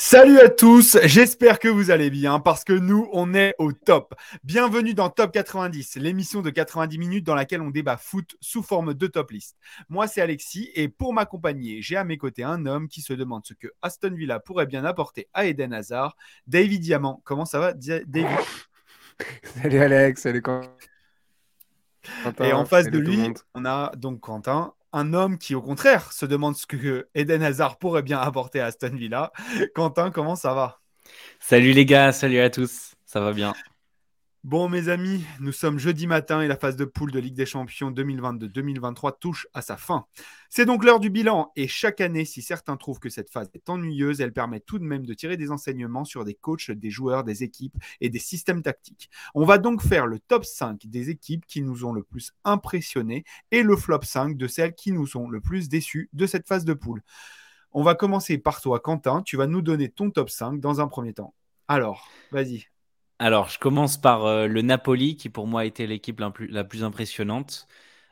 Salut à tous, j'espère que vous allez bien parce que nous, on est au top. Bienvenue dans Top 90, l'émission de 90 minutes dans laquelle on débat foot sous forme de top list. Moi, c'est Alexis et pour m'accompagner, j'ai à mes côtés un homme qui se demande ce que Aston Villa pourrait bien apporter à Eden Hazard, David Diamant. Comment ça va, David? Salut Alex, salut Quentin. Et en face de lui, on a donc Quentin un homme qui, au contraire, se demande ce que Eden Hazard pourrait bien apporter à Aston Villa. Quentin, comment ça va? Salut les gars, salut à tous, ça va bien. Bon, mes amis, nous sommes jeudi matin et la phase de poule de Ligue des Champions 2022-2023 touche à sa fin. C'est donc l'heure du bilan et chaque année, si certains trouvent que cette phase est ennuyeuse, elle permet tout de même de tirer des enseignements sur des coachs, des joueurs, des équipes et des systèmes tactiques. On va donc faire le top 5 des équipes qui nous ont le plus impressionnés et le flop 5 de celles qui nous ont le plus déçus de cette phase de poule. On va commencer par toi, Quentin. Tu vas nous donner ton top 5 dans un premier temps. Alors, vas-y. Alors, je commence par euh, le Napoli, qui pour moi a été l'équipe la plus, impressionnante.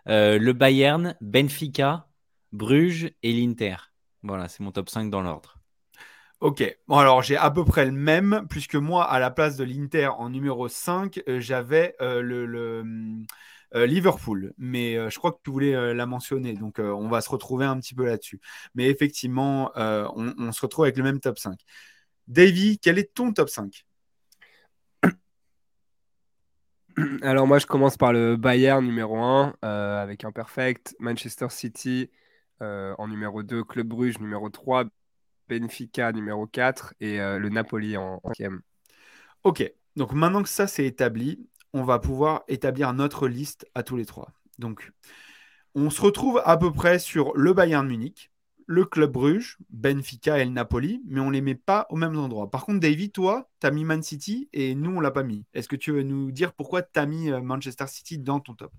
Euh, le Bayern, Benfica, Bruges et l'Inter. Voilà, c'est mon top 5 dans l'ordre. Ok, bon alors j'ai à peu près le même, puisque moi, à la place de l'Inter en numéro 5, euh, j'avais le, Liverpool. Mais je crois que tu voulais la mentionner, donc on va se retrouver un petit peu là-dessus. Mais effectivement, on, on, se retrouve avec le même top 5. Davy, quel est ton top 5 Alors moi, je commence par le Bayern numéro 1 euh, avec un perfect, Manchester City euh, en numéro 2, Club Bruges numéro 3, Benfica numéro 4 et euh, le Napoli en 5e. Ok, donc maintenant que ça c'est établi, on va pouvoir établir notre liste à tous les trois. Donc on se retrouve à peu près sur le Bayern Munich, le Club Bruges, Benfica et le Napoli, mais on ne les met pas aux mêmes endroits. Par contre, David, toi, tu as mis Man City et nous, on ne l'a pas mis. Est-ce que tu veux nous dire pourquoi tu as mis euh, Manchester City dans ton top?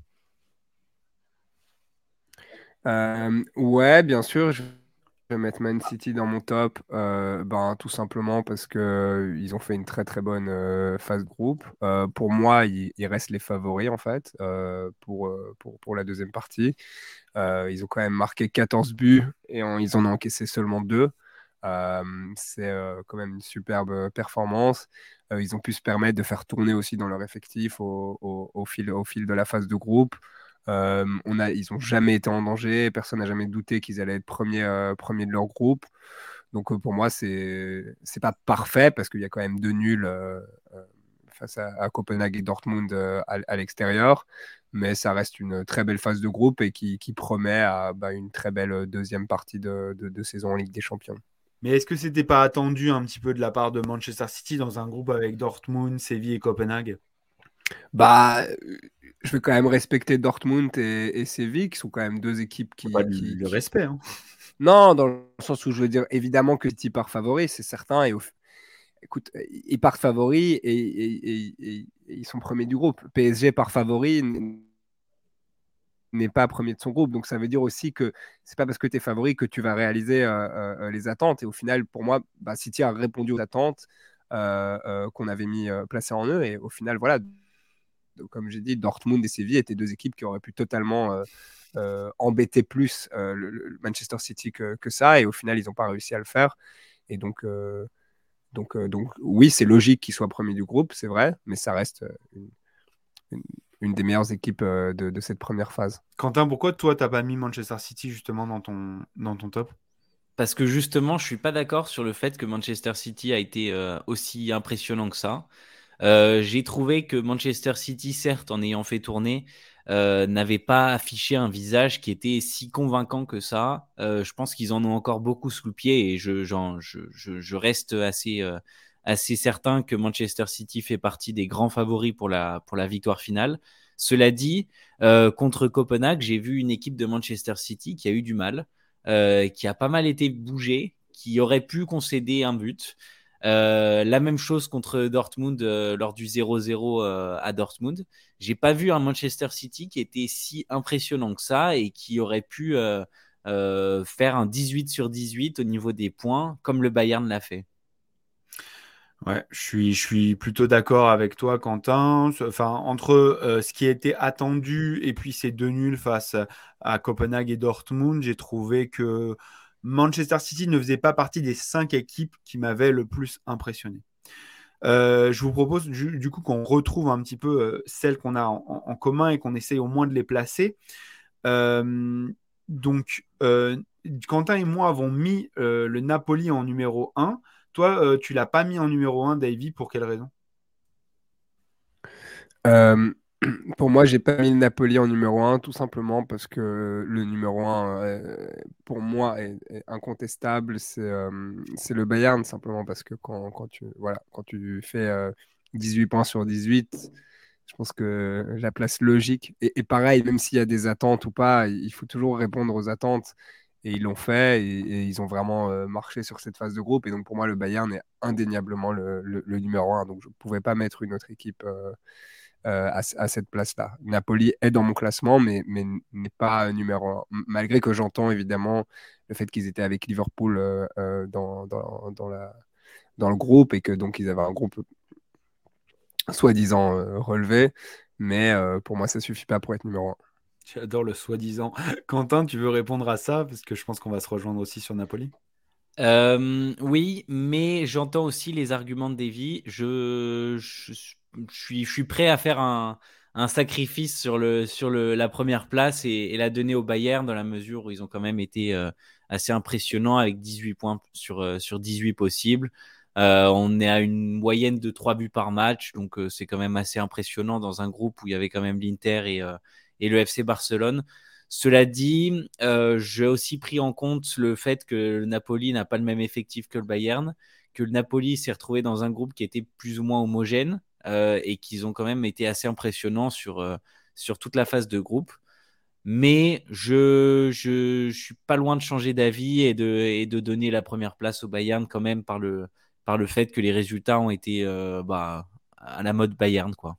Euh, Ouais, bien sûr. Vais mettre Man City dans mon top, euh, ben, tout simplement parce qu'ils ont fait une très très bonne phase groupe. pour moi, ils, restent les favoris en fait pour, pour, pour, la deuxième partie. Euh, ils ont quand même marqué 14 buts et ils en ont encaissé seulement 2. Euh, c'est euh, quand même une superbe performance. ils ont pu se permettre de faire tourner aussi dans leur effectif au, fil, au fil de la phase de groupe. Ils n'ont jamais été en danger, personne n'a jamais douté qu'ils allaient être premiers, de leur groupe. Donc pour moi, c'est n'est pas parfait parce qu'il y a quand même deux nuls face à, Copenhague et Dortmund à l'extérieur mais ça reste une très belle phase de groupe et qui, promet bah, une très belle euh, deuxième partie de, saison en Ligue des Champions. Mais est-ce que c'était pas attendu un petit peu de la part de Manchester City dans un groupe avec Dortmund, Séville et Copenhague? Bah, je vais quand même respecter Dortmund et, Séville, qui sont quand même deux équipes qui. Pas le respect. Hein. Non, dans le sens où je veux dire évidemment que City part favori, c'est certain. Et écoute, ils partent favoris et, ils sont premiers du groupe. PSG part favori n'est pas premier de son groupe. Donc ça veut dire aussi que c'est pas parce que tu es favori que tu vas réaliser euh, euh, euh, les attentes. Et au final, pour moi, bah, City a répondu aux attentes qu'on avait mis placées en eux. Et au final, voilà, comme j'ai dit, Dortmund et Séville étaient deux équipes qui auraient pu totalement embêter plus le, Manchester City que, que, ça. Et au final, ils n'ont pas réussi à le faire. Et donc, donc, donc oui, c'est logique qu'ils soient premiers du groupe, c'est vrai, mais ça reste une une des meilleures équipes euh, de, cette première phase. Quentin, pourquoi toi, tu n'as pas mis Manchester City justement dans ton, dans ton top? Parce que justement, je suis pas d'accord sur le fait que Manchester City a été euh, aussi impressionnant que ça. Euh, j'ai trouvé que Manchester City, certes, en ayant fait tourner, n'avait pas affiché un visage qui était si convaincant que ça. je pense qu'ils en ont encore beaucoup sous le pied et je, reste assez assez certain que Manchester City fait partie des grands favoris pour la, pour la victoire finale. Cela dit, euh, contre Copenhague, j'ai vu une équipe de Manchester City qui a eu du mal, euh, qui a pas mal été bougée, qui aurait pu concéder un but. Euh, la même chose contre Dortmund lors du 0-0 à Dortmund. J'ai pas vu un Manchester City qui était si impressionnant que ça et qui aurait pu faire un 18 sur 18 au niveau des points, comme le Bayern l'a fait. Ouais, je suis, je suis plutôt d'accord avec toi, Quentin. Enfin, entre euh, ce qui été attendu et puis ces deux nuls face à Copenhague et Dortmund, j'ai trouvé que Manchester City ne faisait pas partie des cinq équipes qui m'avaient le plus impressionné. Euh, je vous propose du, coup qu'on retrouve un petit peu euh, celles qu'on a en, commun et qu'on essaye au moins de les placer. Euh, donc, Quentin et moi avons mis le Napoli en numéro 1. Toi, tu l'as pas mis en numéro 1, Davy, pour quelle raison? Pour moi, j'ai pas mis le Napoli en numéro 1, tout simplement parce que le numéro 1, euh, pour moi, est, incontestable. Euh, c'est le Bayern, simplement parce que quand, quand, tu, voilà, quand tu fais 18 euh, points sur 18, je pense que la place logique, et, pareil, même s'il y a des attentes ou pas, il faut toujours répondre aux attentes. Et ils l'ont fait, et, ils ont vraiment marché sur cette phase de groupe. Et donc, pour moi, le Bayern est indéniablement le, le, numéro 1. Donc, je ne pouvais pas mettre une autre équipe euh, à, cette place-là. Napoli est dans mon classement, mais, mais n'est pas numéro un. Malgré que j'entends évidemment le fait qu'ils étaient avec Liverpool euh, euh, dans, dans, dans, la, dans le groupe et que donc ils avaient un groupe soi-disant relevé. Mais pour moi, ça suffit pas pour être numéro un. J'adore le soi-disant. Quentin, tu veux répondre à ça? Parce que je pense qu'on va se rejoindre aussi sur Napoli. oui, mais j'entends aussi les arguments de Davy. Je, je, je suis, prêt à faire un, sacrifice sur, la première place et, la donner au Bayern dans la mesure où ils ont quand même été euh, assez impressionnants avec 18 points sur, euh, sur 18 possibles. Euh, on est à une moyenne de 3 buts par match, donc c'est quand même assez impressionnant dans un groupe où il y avait quand même l'Inter et, et le FC Barcelone. Cela dit, j'ai aussi pris en compte le fait que le Napoli n'a pas le même effectif que le Bayern, que le Napoli s'est retrouvé dans un groupe qui était plus ou moins homogène, euh, et qu'ils ont quand même été assez impressionnants sur, euh, sur toute la phase de groupe. Mais je, je, suis pas loin de changer d'avis et de, et de donner la première place au Bayern quand même par le, par le fait que les résultats ont été euh, bah, à la mode Bayern. Quoi.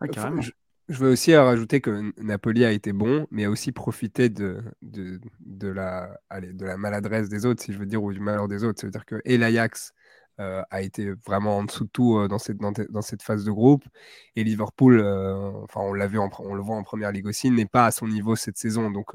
je, veux aussi rajouter que Napoli a été bon, mais a aussi profité de, de, de la, allez, de la maladresse des autres, si je veux dire, ou du malheur des autres. C'est-à-dire que et l'Ajax euh, a été vraiment en dessous de tout euh, dans, cette, dans, cette phase de groupe. Et Liverpool, euh, enfin on on le voit en première ligue aussi, n'est pas à son niveau cette saison. Donc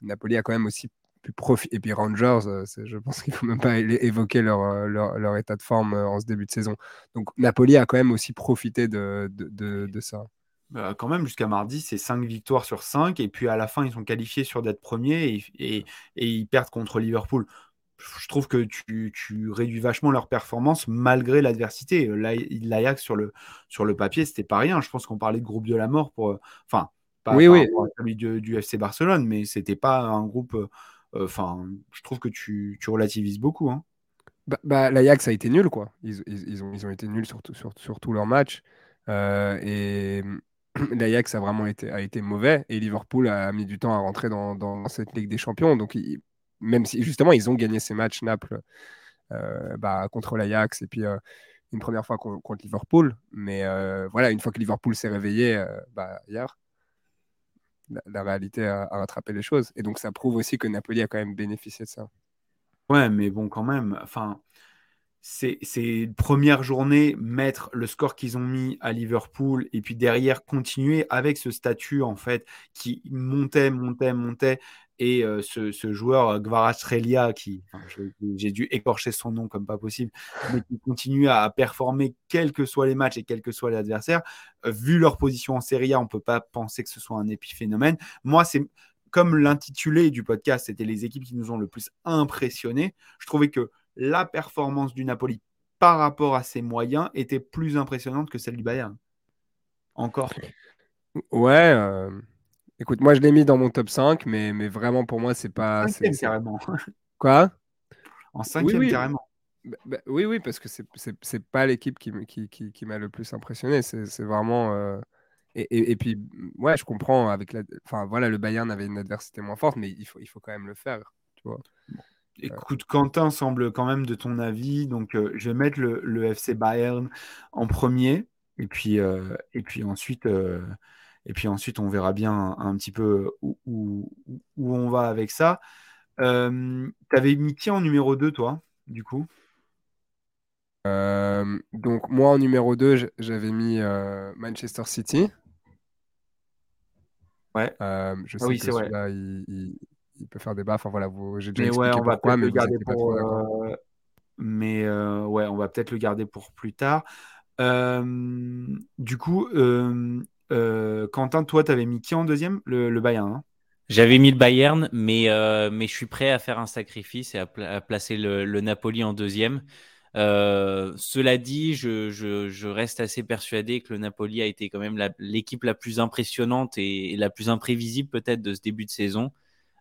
Napoli a quand même aussi pu profiter. Et puis Rangers, je pense qu'il ne faut même pas évoquer leur, leur, état de forme en ce début de saison. Donc Napoli a quand même aussi profité de, de, de, ça. Bah, quand même, jusqu'à mardi, c'est 5 victoires sur 5. Et puis à la fin, ils sont qualifiés sur d'être premiers et, et, ils perdent contre Liverpool je trouve que tu, réduis vachement leur performance malgré l'adversité. L'Ajax sur le, sur le papier, c'était pas rien. Je pense qu'on parlait de groupe de la mort pour. Enfin, pas, oui, oui. celui du, FC Barcelone, mais c'était pas un groupe. Euh, enfin, je trouve que tu, relativises beaucoup. Hein. Bah, bah L'Ajax a été nul, quoi. Ils, ont, ils ont été nuls sur, sur, sur tous leurs matchs. Euh, et l'Ajax a vraiment été, a été mauvais. Et Liverpool a mis du temps à rentrer dans, dans cette Ligue des Champions. Donc, il, même si justement ils ont gagné ces matchs Naples euh, bah, contre l'Ajax et puis euh, une première fois contre Liverpool. Mais euh, voilà, une fois que Liverpool s'est réveillé bah, hier, la, réalité a, rattrapé les choses. Et donc ça prouve aussi que Napoli a quand même bénéficié de ça. Ouais, mais bon, quand même, enfin, c'est première journée, mettre le score qu'ils ont mis à Liverpool et puis derrière continuer avec ce statut en fait qui montait, montait, montait et euh, ce, joueur Gvarastrelia qui, j'ai dû écorcher son nom comme pas possible, mais qui continue à performer quels que soient les matchs et quels que soient les adversaires. Vu leur position en Serie A, on peut pas penser que ce soit un épiphénomène. Moi, c'est comme l'intitulé du podcast, c'était les équipes qui nous ont le plus impressionnés. Je trouvais que la performance du Napoli par rapport à ses moyens était plus impressionnante que celle du Bayern. Encore. Ouais. Écoute, moi je l'ai mis dans mon top 5, mais, mais vraiment pour moi, c'est pas. En carrément. Quoi? En cinquième oui, carrément. Bah, bah, oui, oui, parce que c'est pas l'équipe qui, qui, qui, qui m'a le plus impressionné. C'est vraiment. Euh, et, et, puis, ouais, je comprends. Avec la... Enfin, voilà, le Bayern avait une adversité moins forte, mais il faut, il faut quand même le faire. Tu vois. Écoute, Quentin semble quand même de ton avis. Donc, euh, je vais mettre le, le, FC Bayern en premier. Et puis, euh, et puis ensuite, et puis ensuite, on verra bien un, petit peu où, où, on va avec ça. Euh, tu avais mis qui en numéro 2, toi, du coup? Euh, Donc, moi, en numéro 2, j'avais mis euh, Manchester City. Ouais. je ah sais que celui-là, il, il peut faire débat. Enfin voilà, j'ai déjà expliqué ouais, on pourquoi, mais le garder pour. Euh, mais ouais, on va peut-être le garder pour plus tard. du coup, Quentin, toi, tu avais mis qui en deuxième? Le, Bayern. Hein J'avais mis le Bayern, mais, mais je suis prêt à faire un sacrifice et à, placer le, Napoli en deuxième. cela dit, je, je, reste assez persuadé que le Napoli a été quand même l'équipe la, plus impressionnante et la plus imprévisible peut-être de ce début de saison.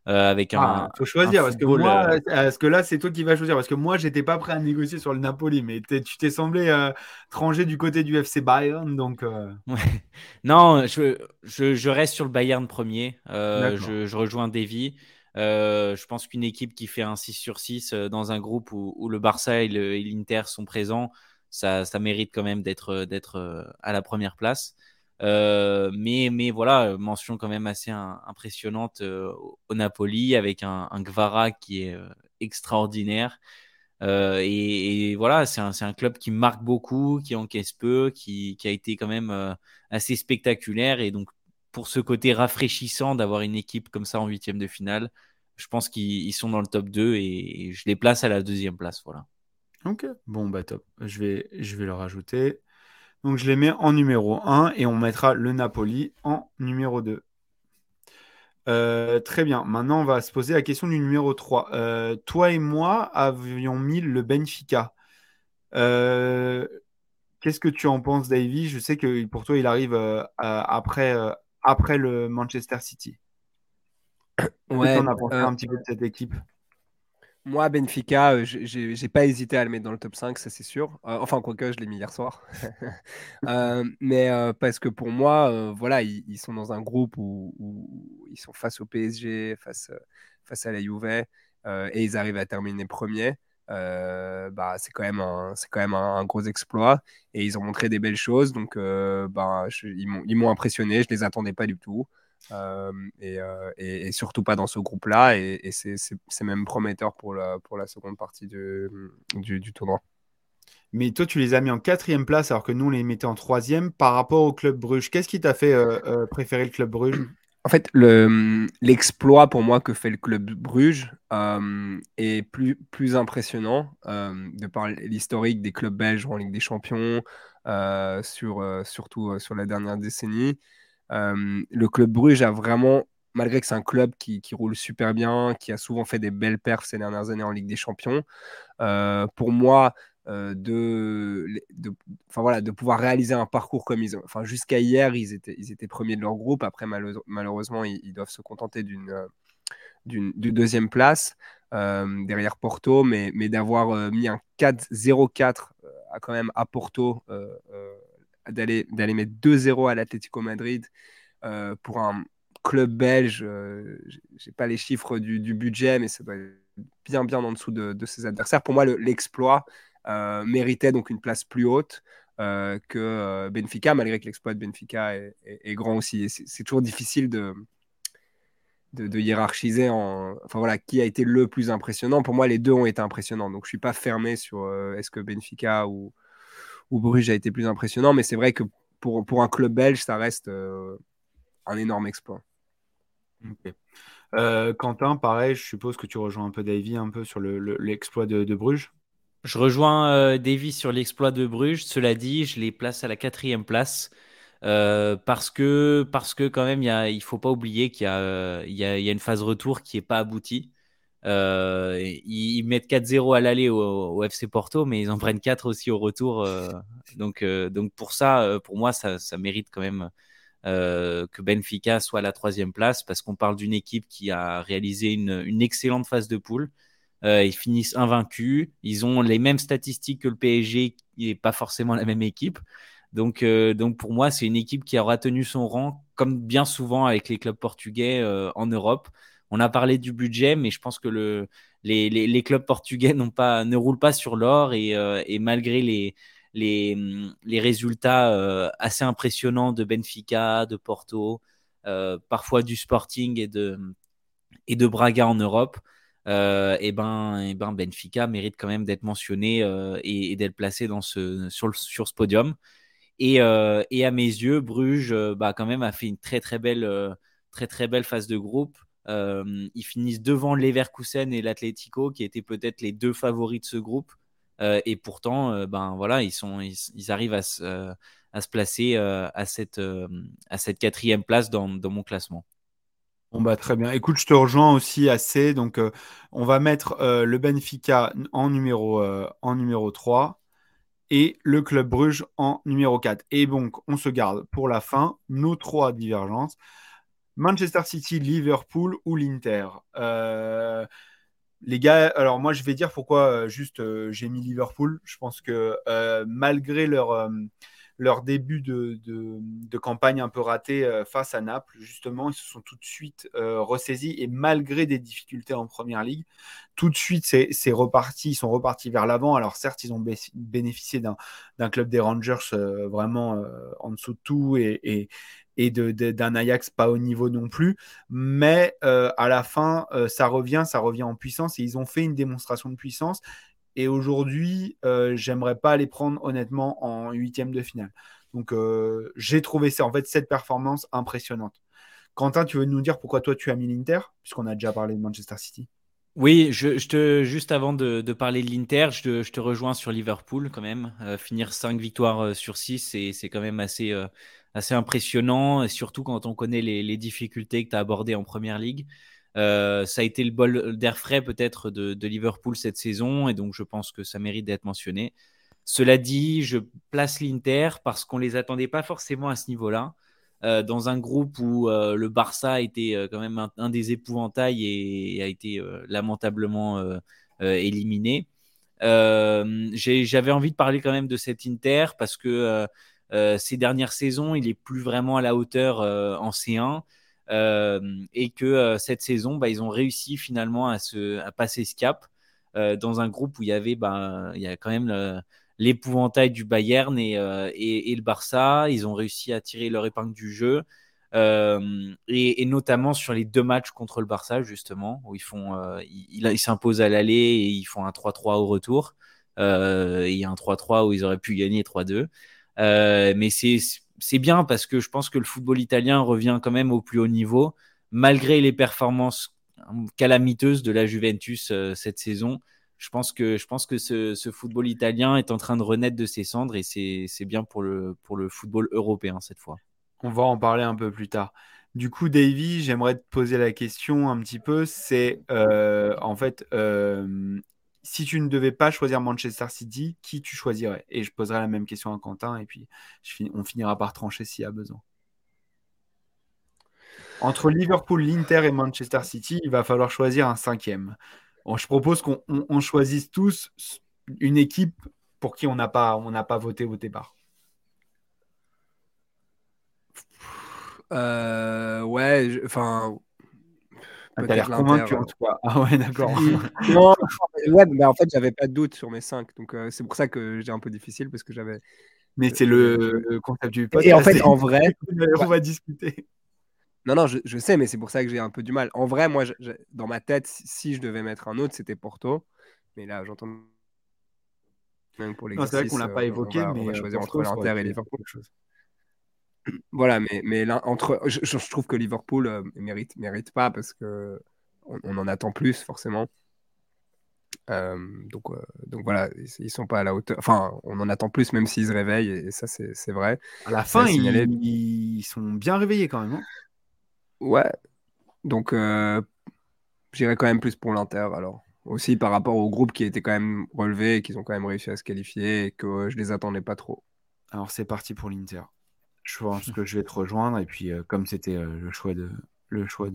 Euh, avec ah, faut choisir parce que moi, euh, parce que là, c'est toi qui vas choisir. Parce que moi, j'étais pas prêt à négocier sur le Napoli, mais tu t'es semblé euh, ranger du côté du FC Bayern, donc. Non, je, je, reste sur le Bayern premier. Je, je, rejoins Davy. je pense qu'une équipe qui fait un 6 sur 6 dans un groupe où, le Barça et l'Inter sont présents, ça, ça, mérite quand même d'être à la première place. Euh, mais, mais voilà, mention quand même assez impressionnante euh, au Napoli avec un, Gvara qui est euh, extraordinaire. Et, voilà, c'est un, un, club qui marque beaucoup, qui encaisse peu, qui, qui a été quand même assez spectaculaire. Et donc, pour ce côté rafraîchissant d'avoir une équipe comme ça en huitième de finale, je pense qu'ils sont dans le top 2 et, je les place à la deuxième place. Voilà. Ok, bon, bah top. Je vais, je vais le rajouter. Donc je les mets en numéro 1 et on mettra le Napoli en numéro 2. Euh, très bien. Maintenant, on va se poser la question du numéro 3. Euh, toi et moi avions mis le Benfica. Euh, qu'est-ce que tu en penses, Davy? Je sais que pour toi, il arrive après, après le Manchester City. Ouais, on a pensé un petit peu de cette équipe? Moi, Benfica, euh, j'ai pas hésité à le mettre dans le top 5, ça c'est sûr. Euh, enfin, quoique, je l'ai mis hier soir. Euh, mais parce que pour moi, voilà, ils, sont dans un groupe où, ils sont face au PSG, face, à la Juve, et ils arrivent à terminer premier. bah, c'est quand même, un, quand même un, gros exploit. Et ils ont montré des belles choses. Donc, bah, ils m'ont impressionné. Je les attendais pas du tout. Et, et, surtout pas dans ce groupe-là. Et, c'est même prometteur pour la, pour la seconde partie du, du, tournoi. Mais toi, tu les as mis en quatrième place alors que nous, on les mettait en troisième par rapport au Club Bruges. Qu'est-ce qui t'a fait euh, préférer le Club Bruges? En fait, l'exploit pour moi que fait le Club Bruges est plus, plus impressionnant de par l'historique des clubs belges en Ligue des Champions, sur, surtout sur la dernière décennie. Euh, le club Bruges a vraiment, malgré que c'est un club qui, roule super bien, qui a souvent fait des belles perfs ces dernières années en Ligue des Champions, euh, pour moi, euh, de, voilà, de pouvoir réaliser un parcours comme ils ont. Enfin, jusqu'à hier, ils étaient, premiers de leur groupe. Après, malheureusement, ils, doivent se contenter d'une deuxième place derrière Porto, mais, d'avoir mis un 4-0-4 à quand même à Porto d'aller mettre 2-0 à l'Atlético Madrid euh, pour un club belge. Euh, j'ai pas les chiffres du, budget, mais ça doit être bien bien en dessous de, ses adversaires. Pour moi, l'exploit euh, méritait donc une place plus haute. que Benfica, malgré que l'exploit de Benfica est, grand aussi. C'est toujours difficile de, de, hiérarchiser en, enfin voilà, qui a été le plus impressionnant. Pour moi, les deux ont été impressionnants. Donc, je suis pas fermé sur est-ce que Benfica ou, où Bruges a été plus impressionnant. Mais c'est vrai que pour, pour un club belge, ça reste euh, un énorme exploit. Euh, Quentin, pareil, je suppose que tu rejoins un peu Davy un peu sur l'exploit de, Bruges. Je rejoins euh, Davy sur l'exploit de Bruges. Cela dit, je les place à la quatrième place. parce que parce que quand même il ne faut pas oublier qu'il y, y, y, a une phase retour qui n'est pas aboutie euh, ils, mettent 4-0 à l'aller au, FC Porto, mais ils en prennent 4 aussi au retour. Euh, donc, euh, donc pour ça, pour moi, ça, mérite quand même que Benfica soit à la troisième place parce qu'on parle d'une équipe qui a réalisé une, une excellente phase de poule. ils finissent invaincus. Ils ont les mêmes statistiques que le PSG, qui n'est pas forcément la même équipe. Donc, donc pour moi, c'est une équipe qui aura tenu son rang, comme bien souvent avec les clubs portugais en Europe. On a parlé du budget, mais je pense que le, les, clubs portugais ne roulent pas sur l'or et, euh, malgré les, les, résultats euh, assez impressionnants de Benfica, de Porto, euh, parfois du Sporting et de, Braga en Europe, ben, ben Benfica mérite quand même d'être mentionné et, d'être placé sur, ce podium. Et, à mes yeux, Bruges bah, quand même a fait une très, très belle phase de groupe. Ils finissent devant Leverkusen et l'Atlético, qui étaient peut-être les deux favoris de ce groupe. et pourtant, ben voilà, ils, sont, ils, arrivent à se, placer à, cette, à cette quatrième place dans, dans mon classement. Bon bah très bien. Écoute, je te rejoins aussi assez. Donc on va mettre le Benfica en numéro, en numéro 3 et le Club Bruges en numéro 4. Et donc, on se garde pour la fin nos trois divergences. Manchester City, Liverpool ou l'Inter. Euh, les gars, alors moi je vais dire pourquoi euh, juste euh, j'ai mis Liverpool. Je pense que malgré leur début de, campagne un peu raté face à Naples, justement, ils se sont tout de suite ressaisis et malgré des difficultés en première ligue, tout de suite, c'est reparti, ils sont repartis vers l'avant. Alors certes, ils ont bénéficié d'un club des Rangers vraiment en dessous de tout et d'un Ajax pas au niveau non plus. Mais à la fin, ça revient, ça revient en puissance et ils ont fait une démonstration de puissance. Et aujourd'hui, euh, j'aimerais pas les prendre honnêtement en huitième de finale. Donc, euh, j'ai trouvé ça, en fait, cette performance impressionnante. Quentin, tu veux nous dire pourquoi toi tu as mis l'Inter, puisqu'on a déjà parlé de Manchester City? Oui, je, te, juste avant de, parler de l'Inter, je, te rejoins sur Liverpool quand même. Euh, finir 5 victoires sur 6, c'est quand même assez, assez impressionnant, surtout quand on connaît les, difficultés que tu as abordées en Première Ligue. Euh, ça a été le bol d'air frais peut-être de, Liverpool cette saison et donc je pense que ça mérite d'être mentionné. Cela dit, je place l'Inter parce qu'on les attendait pas forcément à ce niveau-là. Euh, dans un groupe où euh, le Barça était quand même un, des épouvantails et, a été lamentablement éliminé. J'avais envie de parler quand même de cet Inter parce que ces dernières saisons, il est plus vraiment à la hauteur en C1. Euh, et que euh, cette saison, bah, ils ont réussi finalement à, se, à passer ce cap euh, dans un groupe où il y avait, bah, il y a quand même l'épouvantail du Bayern et, et, le Barça. Ils ont réussi à tirer leur épingle du jeu. et, notamment sur les deux matchs contre le Barça, justement, où ils font, ils s'imposent à l'aller et ils font un 3-3 au retour. a un 3-3 où ils auraient pu gagner 3-2. Mais c'est bien parce que je pense que le football italien revient quand même au plus haut niveau, malgré les performances calamiteuses de la Juventus euh, cette saison. Je pense que, je pense que ce, football italien est en train de renaître de ses cendres et c'est bien pour le, pour le football européen cette fois. On va en parler un peu plus tard. Du coup, Davy, j'aimerais te poser la question un petit peu. C'est euh, en fait, euh, si tu ne devais pas choisir Manchester City, qui tu choisirais? Et je poserai la même question à Quentin et puis on finira par trancher s'il y a besoin. Entre Liverpool, l'Inter et Manchester City, il va falloir choisir un cinquième. je propose qu'on choisisse tous une équipe pour qui on n'a pas, voté au départ. Euh, ouais, enfin, ah, T'as l'air convaincu en tout cas. Ah ouais, d'accord. non, ouais, mais en fait, j'avais pas de doute sur mes 5. Donc, euh, c'est pour ça que j'ai un peu difficile parce que j'avais. Mais c'est le concept du podcast. Et en fait, en vrai. on va discuter. Non, non, je, je sais, mais c'est pour ça que j'ai un peu du mal. En vrai, moi, je, dans ma tête, si je devais mettre un autre, c'était Porto. Mais là, j'entends. Même pour C'est vrai qu'on l'a pas évoqué, mais on va choisir entre l'Inter et Liverpool. Voilà, mais, mais là, entre, je, je, trouve que Liverpool euh, mérite, mérite pas parce que on, en attend plus forcément. Euh, donc, euh, donc voilà, ils, sont pas à la hauteur. Enfin, on en attend plus même s'ils se réveillent et, ça c'est vrai. À la fin, ils, sont bien réveillés quand même. Hein. ouais. Donc j'irai quand même plus pour l'Inter alors. Aussi par rapport au groupe qui était quand même relevé et qu'ils ont quand même réussi à se qualifier et que je les attendais pas trop. Alors c'est parti pour l'Inter je pense que je vais te rejoindre. Et puis, euh, comme c'était euh, le choix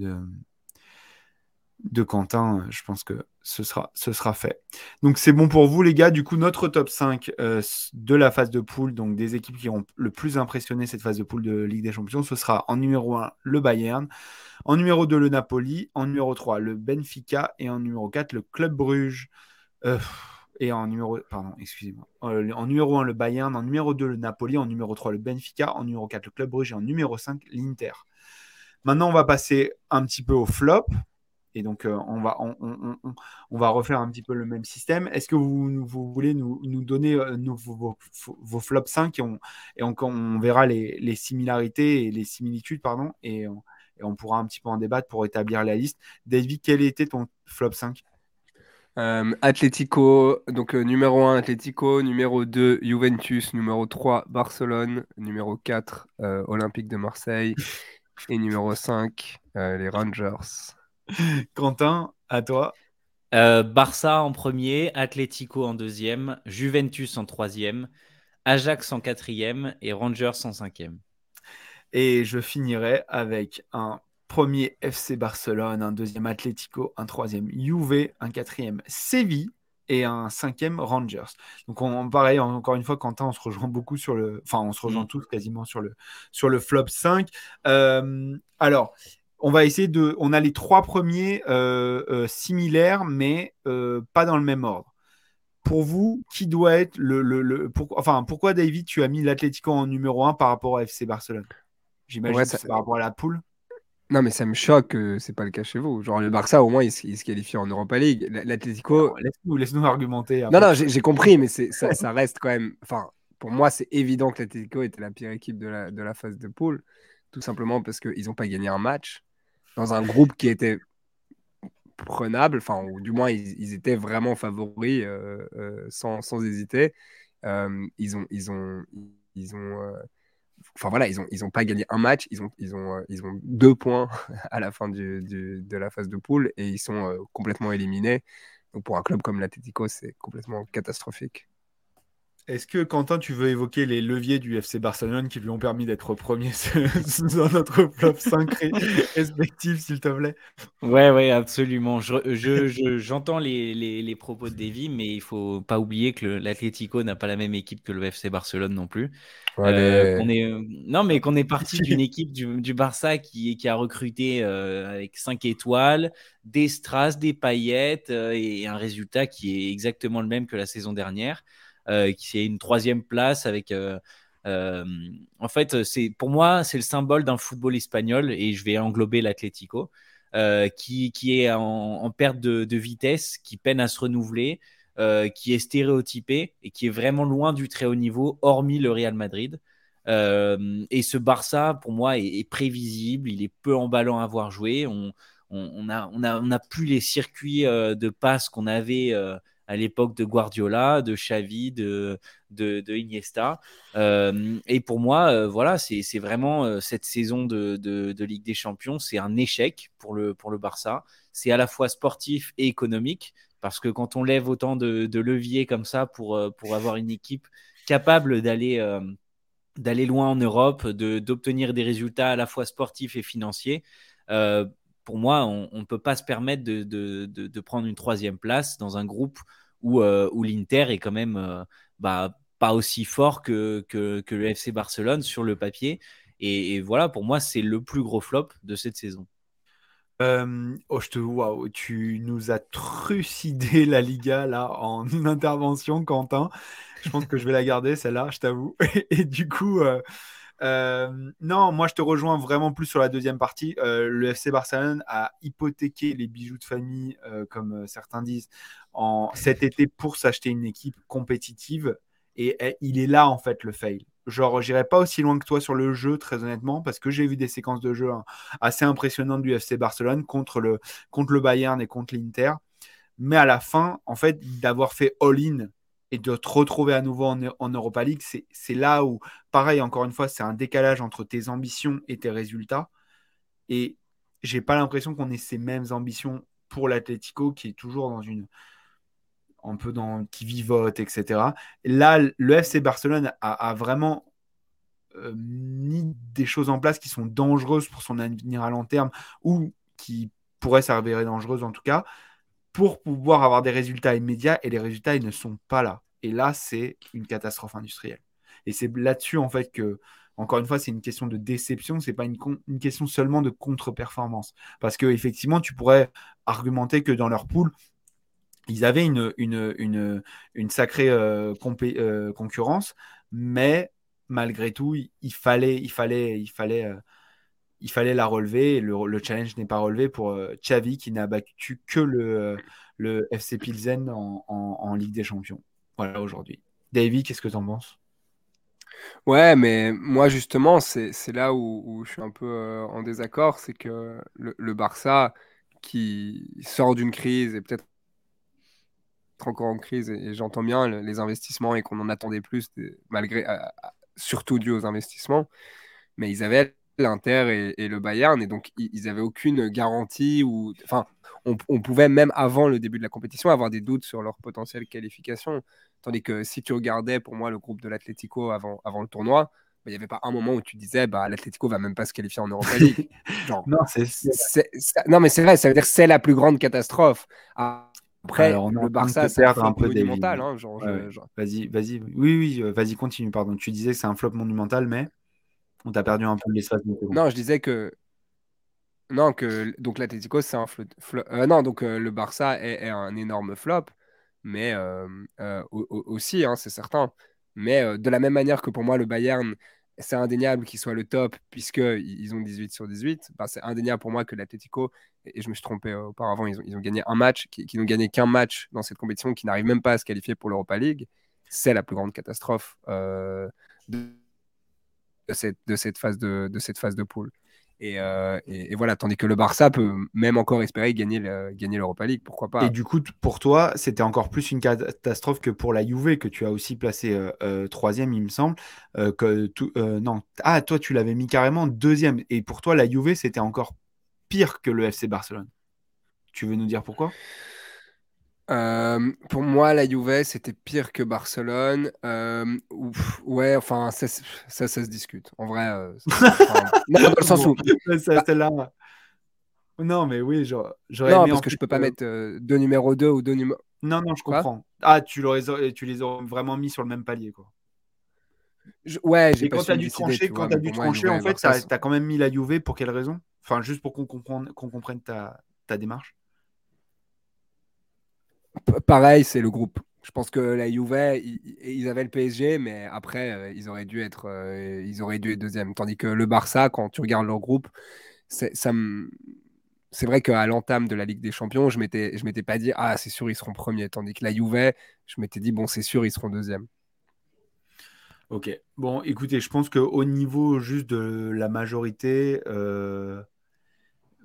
de Quentin, euh, je pense que ce sera, ce sera fait. Donc, c'est bon pour vous, les gars. Du coup, notre top 5 de la phase de poule, donc des équipes qui ont le plus impressionné cette phase de poule de Ligue des Champions, ce sera en numéro 1 le Bayern, en numéro 2 le Napoli, en numéro 3 le Benfica et en numéro 4 le Club Bruges. Et en numéro, pardon, excusez-moi. Euh, en numéro 1, le Bayern. En numéro 2, le Napoli. En numéro 3, le Benfica. En numéro 4, le Club Brugge. Et en numéro 5, l'Inter. Maintenant, on va passer un petit peu au flop. Et donc, euh, on, va, on, va refaire un petit peu le même système. Est-ce que vous, voulez nous, donner euh, vos, flops 5 et on, et on, verra les, similarités et les similitudes, pardon, et, et on pourra un petit peu en débattre pour établir la liste. David, quel était ton flop 5 euh, Atlético, donc euh, numéro 1 Atlético, numéro 2 Juventus, numéro 3 Barcelone, numéro 4 euh, Olympique de Marseille et numéro 5 les Rangers. Quentin, à toi. Barça en premier, Atlético en deuxième, Juventus en troisième, Ajax en quatrième et Rangers en cinquième. Et je finirai avec un premier FC Barcelone, un deuxième Atlético, un troisième Juve, un quatrième Séville et un cinquième Rangers. Donc on, pareil, encore une fois, Quentin, on se rejoint beaucoup sur le... Enfin, on se rejoint mm. tous quasiment sur le, sur le flop 5. Euh, alors, on va essayer de... On a les trois premiers euh, euh, similaires, mais pas dans le même ordre. Pour vous, qui doit être le... le, enfin, pourquoi, David, tu as mis l'Atlético en numéro 1 par rapport à FC Barcelone? J'imagine que c'est par rapport à la poule. Non, mais ça me choque que c'est pas le cas chez vous. Genre, le Barça, au moins, il, se qualifie en Europa League. L'Atlético. Laisse-nous laisse argumenter. Non, non, j'ai compris, mais ça, ça, reste quand même. Enfin, pour moi, c'est évident que l'Atlético était la pire équipe de la, de la phase de poule. Tout simplement parce qu'ils n'ont pas gagné un match dans un groupe qui était prenable, enfin, ou du moins, ils, étaient vraiment favoris euh, euh, sans, sans, hésiter. Euh, ils ont. Ils ont, ils ont enfin voilà, ils n'ont ils pas gagné un match, ils ont, ils ont, euh, ils ont deux points à la fin de la phase de poule et ils sont euh, complètement éliminés. Donc pour un club comme l'Atletico, c'est complètement catastrophique. Est-ce que Quentin, tu veux évoquer les leviers du FC Barcelone qui lui ont permis d'être premier dans notre flop 5 respectif, s'il te plaît? Ouais, ouais, absolument. J'entends je, les, les, propos de Davy, mais il faut pas oublier que l'Atlético n'a pas la même équipe que le FC Barcelone non plus. Euh, est, euh, non, mais qu'on est parti d'une équipe du, du, Barça qui, qui a recruté euh, avec 5 étoiles, des strass, des paillettes et un résultat qui est exactement le même que la saison dernière. Euh, qui est une troisième place avec. Euh, euh, en fait, c'est pour moi, c'est le symbole d'un football espagnol et je vais englober l'Atlético. qui, qui, est en, perte de, vitesse, qui peine à se renouveler, qui est stéréotypé et qui est vraiment loin du très haut niveau, hormis le Real Madrid. et ce Barça, pour moi, est, prévisible, il est peu emballant à voir jouer. On, on, a, on, a, on a plus les circuits de passe qu'on avait à l'époque de Guardiola, de Xavi, de, de, Iniesta. Euh, et pour moi, euh, voilà, c'est vraiment euh, cette saison de, de, Ligue des Champions, c'est un échec pour le, pour le Barça. C'est à la fois sportif et économique, parce que quand on lève autant de, leviers comme ça pour, pour avoir une équipe capable d'aller d'aller loin en Europe, d'obtenir des résultats à la fois sportifs et financiers, pour moi, on ne peut pas se permettre de, prendre une troisième place dans un groupe où, euh, l'Inter est quand même euh, bah, pas aussi fort que, le FC Barcelone sur le papier. Et, voilà, pour moi, c'est le plus gros flop de cette saison. Euh, oh, je te wow, tu nous as trucidé la Liga là en intervention, Quentin. Je pense que je vais la garder celle-là, je t'avoue. Et, du coup, euh, non, moi je te rejoins vraiment plus sur la deuxième partie. Euh, le FC Barcelone a hypothéqué les bijoux de famille, euh, comme certains disent, en cet été pour s'acheter une équipe compétitive. Et, il est là en fait le fail. Genre, j'irai pas aussi loin que toi sur le jeu, très honnêtement, parce que j'ai vu des séquences de jeu hein, assez impressionnantes du FC Barcelone contre le, contre le Bayern et contre l'Inter. Mais à la fin, en fait, d'avoir fait all-in et de te retrouver à nouveau en, Europa League, c'est là où, pareil, encore une fois, c'est un décalage entre tes ambitions et tes résultats. Et j'ai pas l'impression qu'on ait ces mêmes ambitions pour l'Atlético, qui est toujours dans une. un peu dans. qui vivote, etc. là, le FC Barcelone a, vraiment euh, mis des choses en place qui sont dangereuses pour son avenir à long terme, ou qui pourraient s'avérer dangereuses en tout cas pour pouvoir avoir des résultats immédiats et les résultats ils ne sont pas là. Et là, c'est une catastrophe industrielle. Et c'est là-dessus en fait que, encore une fois, c'est une question de déception, c'est pas une, question seulement de contre-performance. Parce que effectivement, tu pourrais argumenter que dans leur poule, ils avaient une, une, une, une sacrée euh, euh, concurrence, mais malgré tout, il, fallait, il fallait, il fallait euh, il fallait la relever. le, challenge n'est pas relevé pour euh, Xavi qui n'a battu que le, le FC Pilsen en, Ligue des Champions. Voilà aujourd'hui. David, qu'est-ce que tu en penses? Ouais, mais moi justement, c'est là où, je suis un peu euh, en désaccord, c'est que le, le Barça qui sort d'une crise et peut-être encore en crise, et, j'entends bien les investissements et qu'on en attendait plus, malgré, surtout dû aux investissements, mais ils avaient l'Inter et, le Bayern, et donc ils n'avaient aucune garantie, ou enfin, on, on, pouvait même avant le début de la compétition avoir des doutes sur leur potentielle qualification. Tandis que si tu regardais pour moi le groupe de l'Atlético avant, avant le tournoi, bah, il n'y avait pas un moment où tu disais bah, l'Atlético va même pas se qualifier en Europa League. non, non, mais c'est vrai, ça veut dire que c'est la plus grande catastrophe. Après, le Barça, c'est un flop monumental. Hein, vas-y, vas-y. Oui, oui, euh, vas-y, continue. Pardon. Tu disais que c'est un flop monumental, mais on t'a perdu un peu l'espace. Non, je disais que non, que donc l'Atlético, c'est un flop. Euh, non, donc euh, le Barça est, un énorme flop mais euh, aussi, hein, c'est certain. Mais de la même manière que pour moi, le Bayern, c'est indéniable qu'il soit le top, puisqu'ils ont 18 sur 18. Bah, c'est indéniable pour moi que l'Atletico, et, je me suis trompé auparavant, ils ont, gagné un match, qui, n'ont gagné qu'un match dans cette compétition, qui n'arrive même pas à se qualifier pour l'Europa League. C'est la plus grande catastrophe de, cette phase de, cette phase de poule. Euh, et, voilà, tandis que le Barça peut même encore espérer gagner l'Europa League, pourquoi pas. Et du coup, pour toi, c'était encore plus une catastrophe que pour la Juve, que tu as aussi placé euh, euh, troisième, il me semble. que non, ah, toi, tu l'avais mis carrément deuxième. Et pour toi, la Juve, c'était encore pire que le FC Barcelone. Tu veux nous dire pourquoi? Euh, pour moi, la Juve, c'était pire que Barcelone. Euh, ouais, enfin, ça, ça, se discute. En vrai, euh, non, dans le sens où. Bah. Non, mais oui, genre, j'aurais Non, parce que je peux pas mettre deux numéros 2 ou deux numéros. Non, non, je comprends. Ah, tu, tu les aurais vraiment mis sur le même palier, quoi. Ouais, j'ai quand tu as dû trancher, quand as dû trancher en fait, tu as, quand même mis la Juve pour quelle raison? Enfin, juste pour qu'on comprenne, qu'on comprenne ta, ta démarche. Pareil, c'est le groupe. Je pense que la Juve, ils, avaient le PSG, mais après, euh, ils auraient dû être, euh, ils auraient dû être deuxième. Tandis que le Barça, quand tu regardes leur groupe, c'est, vrai qu'à l'entame de la Ligue des Champions, je m'étais, je m'étais pas dit ah c'est sûr ils seront premiers. Tandis que la Juve, je m'étais dit bon c'est sûr ils seront deuxième. Ok. Bon, écoutez, je pense qu'au niveau juste de la majorité, euh,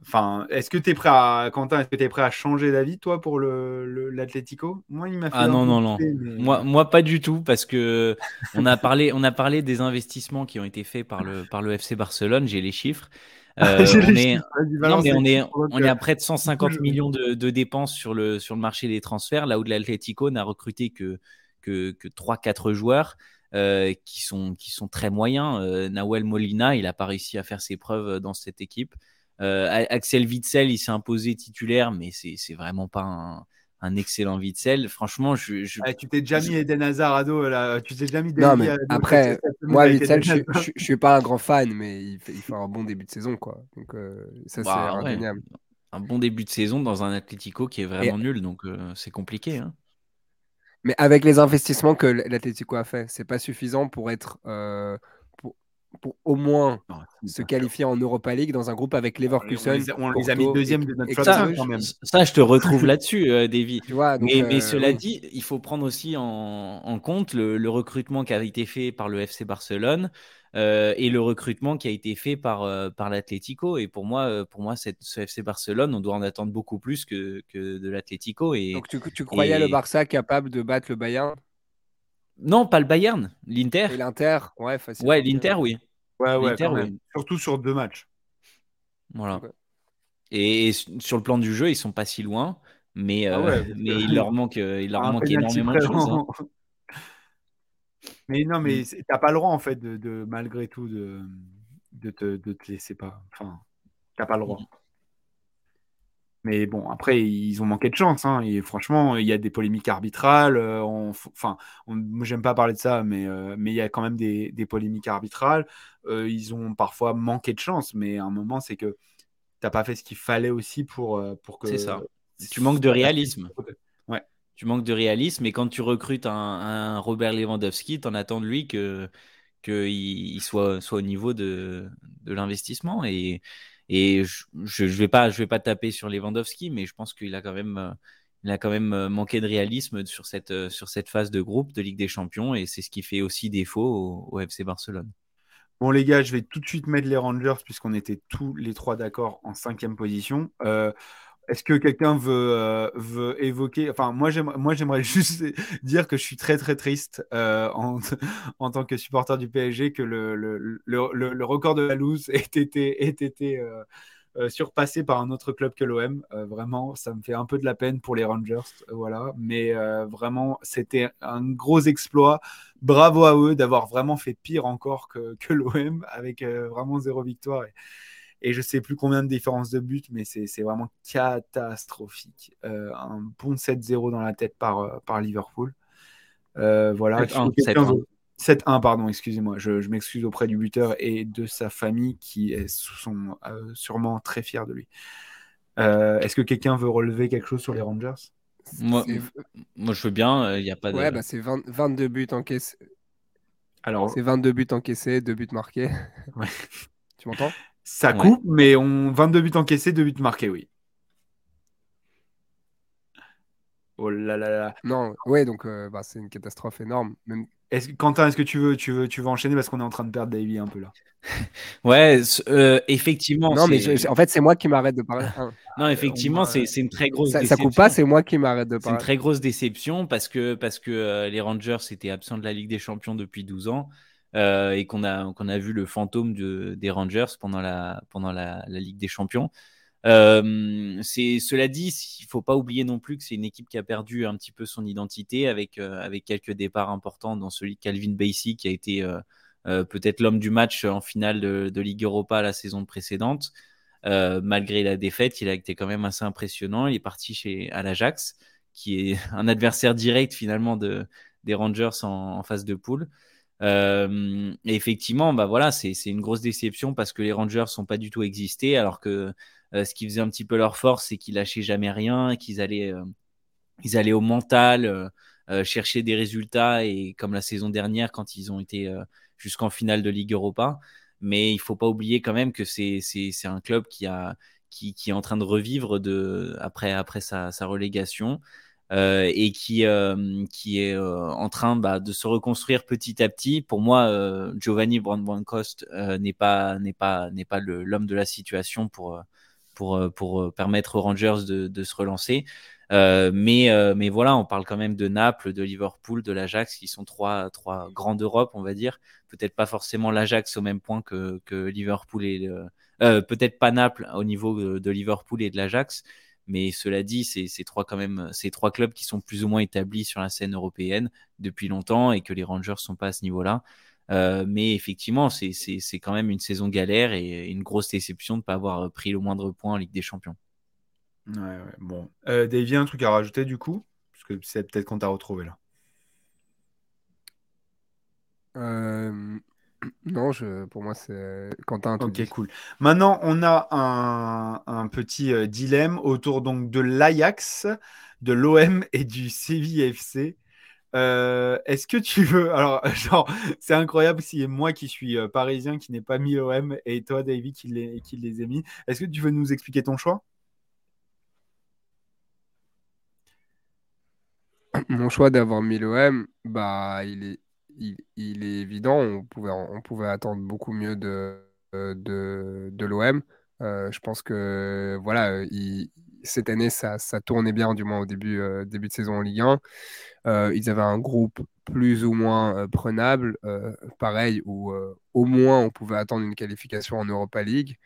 Enfin, est-ce que tu es prêt à, Quentin, est-ce que tu es prêt à changer d'avis, toi, pour l'Atlético le, Moi, il m'a fait. Ah non, non, non. moi, moi, pas du tout, parce que on a, parlé, on a parlé des investissements qui ont été faits par le, par le FC Barcelone. J'ai les chiffres. Euh, on, est... Non, mais on, est, on est à près de 150 millions de, de, dépenses sur le, sur le marché des transferts, là où l'Atlético n'a recruté que, que, que 3-4 joueurs. Euh, qui, sont, qui sont très moyens. Euh, Nahuel Molina, il n'a pas réussi à faire ses preuves dans cette équipe. Euh, Axel Witzel, il s'est imposé titulaire, mais c'est vraiment pas un, excellent Witzel. Franchement, je. Ah, tu t'es déjà mis Eden Hazard à dos, là. Tu t'es déjà mis Non, mais après, moi, Witzel, je, je, suis pas un grand fan, mais il fait, un bon début de saison, quoi. Donc, euh, ça, c'est bah, indéniable. Un bon début de saison dans un Atlético qui est vraiment nul, donc euh, c'est compliqué. Hein. Mais avec les investissements que l'Atlético a fait, c'est pas suffisant pour être pour au moins se qualifier en Europa League dans un groupe avec Leverkusen. On, les a mis deuxième de notre ça, quand même. Ça, je te retrouve là-dessus, euh, Davy. mais, mais, euh, cela dit, il faut prendre aussi en, compte le, recrutement qui a été fait par le FC Barcelone. Euh, et le recrutement qui a été fait par, par l'Atlético. Et pour moi, pour moi cette, ce FC Barcelone, on doit en attendre beaucoup plus que, que de l'Atlético. Et, Donc tu, tu croyais le Barça capable de battre le Bayern? Non, pas le Bayern, l'Inter. l'Inter, ouais, facile. Ouais, l'Inter, oui. Ouais, ouais, Surtout sur deux matchs. Voilà. Et, sur le plan du jeu, ils sont pas si loin, mais, ah euh, mais il leur manque, euh, il leur manque énormément de choses. Hein. Mais non, mais mm. t'as pas le droit en fait de, malgré tout de, de, te, de te laisser pas. Enfin, t'as pas le droit. Mais bon, après, ils ont manqué de chance. Hein, et franchement, il y a des polémiques arbitrales. Euh, enfin, j'aime pas parler de ça, mais, euh, mais il y a quand même des, des polémiques arbitrales. Euh, ils ont parfois manqué de chance, mais à un moment, c'est que tu n'as pas fait ce qu'il fallait aussi pour, pour que. C'est ça. Tu manques de réalisme. Ouais. Tu manques de réalisme. Et quand tu recrutes un, un Robert Lewandowski, tu en attends de lui qu'il que il soit, soit au niveau de, de l'investissement. Et et je, je, vais pas, vais pas taper sur Lewandowski, mais je pense qu'il a quand même, euh, il a quand même manqué de réalisme sur cette, sur cette phase de groupe de Ligue des Champions et c'est ce qui fait aussi défaut au, FC Barcelone. Bon les gars, je vais tout de suite mettre les Rangers puisqu'on était tous les trois d'accord en cinquième position. Est-ce que quelqu'un veut, euh, veut évoquer Enfin, moi, j'aimerais juste dire que je suis très, très triste euh, en, en, tant que supporter du PSG que le, le, le, le record de la loose ait été, ait été euh, surpassé par un autre club que l'OM. vraiment, ça me fait un peu de la peine pour les Rangers. voilà. Mais vraiment, c'était un gros exploit. Bravo à eux d'avoir vraiment fait pire encore que, que l'OM avec vraiment zéro victoire. Et je sais plus combien de différences de but, mais c'est vraiment catastrophique. Euh, un bon 7-0 dans la tête par, euh, par Liverpool. Euh, voilà. 7-1, pardon, excusez-moi. Je, je m'excuse auprès du buteur et de sa famille qui sont sûrement très fiers de lui. Est-ce que quelqu'un veut relever quelque chose sur les Rangers? Moi, moi, je veux bien. Il n'y a pas de. Ouais, bah, c'est 22 buts encaissés. Alors, c'est 22 buts encaissés, 2 buts marqués. Ouais. tu m'entends? Ça coupe, mais on 22 buts encaissés, 2 buts marqués, oui. Oh là là là. Non, ouais, donc euh, bah, c'est une catastrophe énorme. Même... Est Quentin, est-ce que tu veux, tu, veux, tu veux enchaîner parce qu'on est en train de perdre Davy un peu là? Ouais, euh, effectivement. Non, mais en fait, c'est moi qui m'arrête de parler. non, effectivement, c'est une très grosse ça, déception. Ça coupe pas, c'est moi qui m'arrête de parler. C'est une très grosse déception parce que, parce que euh, les Rangers étaient absents de la Ligue des Champions depuis 12 ans. Euh, et qu'on a, qu'on a vu le fantôme de, des Rangers pendant la, pendant la, Ligue des Champions. Euh, cela dit, il faut pas oublier non plus que c'est une équipe qui a perdu un petit peu son identité avec euh, avec quelques départs importants, dans celui de Calvin Bassey qui a été peut-être l'homme du match en finale de, Ligue Europa la saison précédente. malgré la défaite, il a été quand même assez impressionnant. Il est parti chez à l'Ajax, qui est un adversaire direct finalement de des Rangers en phase de poule. Euh, effectivement, bah voilà, c'est une grosse déception parce que les Rangers sont pas du tout existés, alors que euh, ce qui faisait un petit peu leur force, c'est qu'ils lâchaient jamais rien, qu'ils allaient, euh, ils allaient au mental, chercher des résultats, et comme la saison dernière, quand ils ont été jusqu'en finale de Ligue Europa. Mais il faut pas oublier quand même que c'est un club qui, a, qui, est en train de revivre de, après, après sa, sa relégation. Euh, et qui, euh, qui est euh, en train bah, de se reconstruire petit à petit. Pour moi, Giovanni Brandbankost n'est pas, n'est pas, n'est pas l'homme de la situation pour, pour, pour permettre aux Rangers de, se relancer. mais, mais voilà, on parle quand même de Naples, de Liverpool, de l'Ajax, qui sont trois, trois grands d'Europe, on va dire. Peut-être pas forcément l'Ajax au même point que, que Liverpool et peut-être pas Naples au niveau de Liverpool et de l'Ajax, mais cela dit, c'est trois quand même ces trois clubs qui sont plus ou moins établis sur la scène européenne depuis longtemps et que les Rangers sont pas à ce niveau-là. Euh, mais effectivement, c'est quand même une saison galère et une grosse déception de ne pas avoir pris le moindre point en Ligue des Champions. Ouais, ouais. Bon. Euh, Davy, un truc à rajouter du coup? Parce que c'est peut-être qu'on t'a retrouvé là. Euh, non, je, pour moi, c'est Quentin. Ok, cool. Maintenant, on a un, petit euh, dilemme autour donc de l'Ajax, de l'OM et du Séville FC. Euh, est-ce que tu veux. Alors, genre, c'est incroyable si moi qui suis euh, parisien qui n'ai pas mis l'OM et toi, David, qui les, qui les ai mis. Est-ce que tu veux nous expliquer ton choix? Mon choix d'avoir mis l'OM, bah, il est il, est évident, on pouvait, attendre beaucoup mieux de, de l'OM. Euh, je pense que voilà, euh, cette année, ça, tournait bien, du moins au début, euh, début de saison en Ligue 1. ils avaient un groupe plus ou moins prenable, pareil, où au moins on pouvait attendre une qualification en Europa League.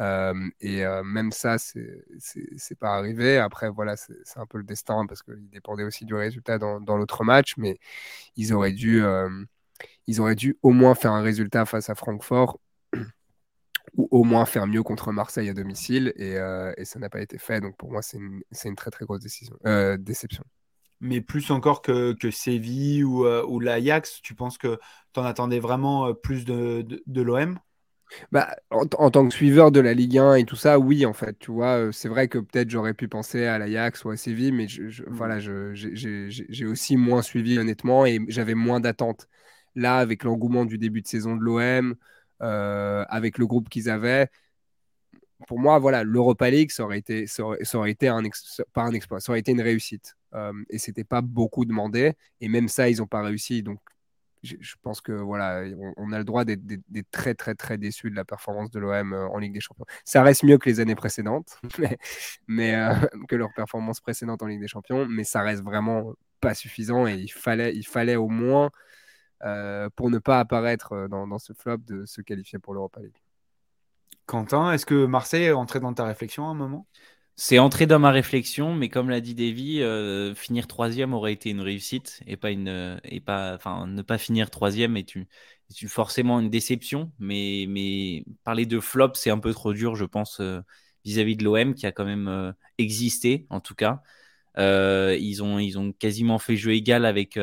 Et même ça, c'est pas arrivé. Après, voilà, c'est un peu le destin parce qu'il dépendait aussi du résultat dans, l'autre match, mais ils auraient dû, ils auraient dû au moins faire un résultat face à Francfort ou au moins faire mieux contre Marseille à domicile et, ça n'a pas été fait. Donc pour moi, c'est une, très très grosse décision, déception. Mais plus encore que, Séville ou, ou l'Ajax, tu penses que tu en attendais vraiment plus de l'OM bah, en, tant que suiveur de la Ligue 1 et tout ça, oui, en fait, tu vois, c'est vrai que peut-être j'aurais pu penser à l'Ajax ou à Séville, mais je, mmh. voilà, j'ai aussi moins suivi honnêtement et j'avais moins d'attentes. Là, avec l'engouement du début de saison de l'OM, euh, avec le groupe qu'ils avaient, pour moi, voilà, l'Europa League, ça aurait été, ça aurait, été un pas un exploit, ça aurait été une réussite. Euh, et c'était pas beaucoup demandé. Et même ça, ils n'ont pas réussi. Donc, je, pense que voilà, on, a le droit d'être très, très, très de la performance de l'OM euh, en Ligue des Champions. Ça reste mieux que les années précédentes, mais, euh, que leur performance précédente en Ligue des Champions, mais ça reste vraiment pas suffisant. Et il fallait, il fallait au moins, pour ne pas apparaître dans, dans ce flop, de se qualifier pour l'Europa League. Quentin, est-ce que Marseille est entré dans ta réflexion à un moment? C'est entré dans ma réflexion, mais comme l'a dit Davy, euh, finir troisième aurait été une réussite et pas une et pas, enfin, ne pas finir troisième est, forcément une déception. Mais, parler de flop, c'est un peu trop dur, je pense, euh, vis-à-vis de l'OM qui a quand même euh, existé, en tout cas. ils, ont, quasiment fait jeu égal avec,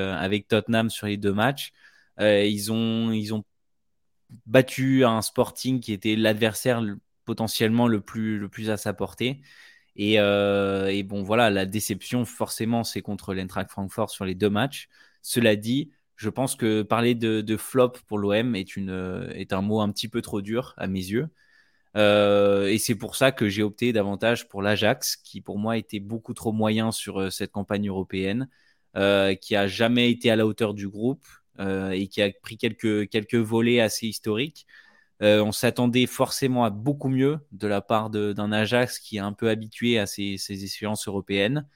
Tottenham sur les deux matchs. ils, ont, battu un Sporting qui était l'adversaire potentiellement le plus à sa portée. Et, euh, et, bon, voilà, la déception, forcément, c'est contre l'Eintracht Francfort sur les deux matchs. Cela dit, je pense que parler de, flop pour l'OM est, est un mot un petit peu trop dur à mes yeux. Euh, et c'est pour ça que j'ai opté davantage pour l'Ajax, qui pour moi était beaucoup trop moyen sur euh, cette campagne européenne, qui a jamais été à la hauteur du groupe, euh, et qui a pris quelques, quelques volets assez historiques. Euh, on s'attendait forcément à beaucoup mieux de la part d'un Ajax qui est un peu habitué à ces, ces échéances européennes.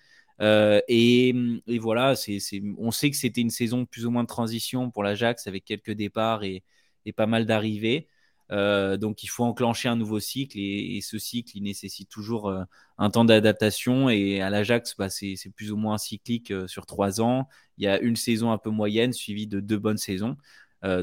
Euh, et, voilà, on sait que c'était une saison plus ou moins de transition pour l'Ajax avec quelques départs et, pas mal d'arrivées. Euh, donc il faut enclencher un nouveau cycle et, ce cycle il nécessite toujours un temps d'adaptation et à l'Ajax bah, c'est plus ou moins cyclique sur trois ans. Il y a une saison un peu moyenne suivie de deux bonnes saisons.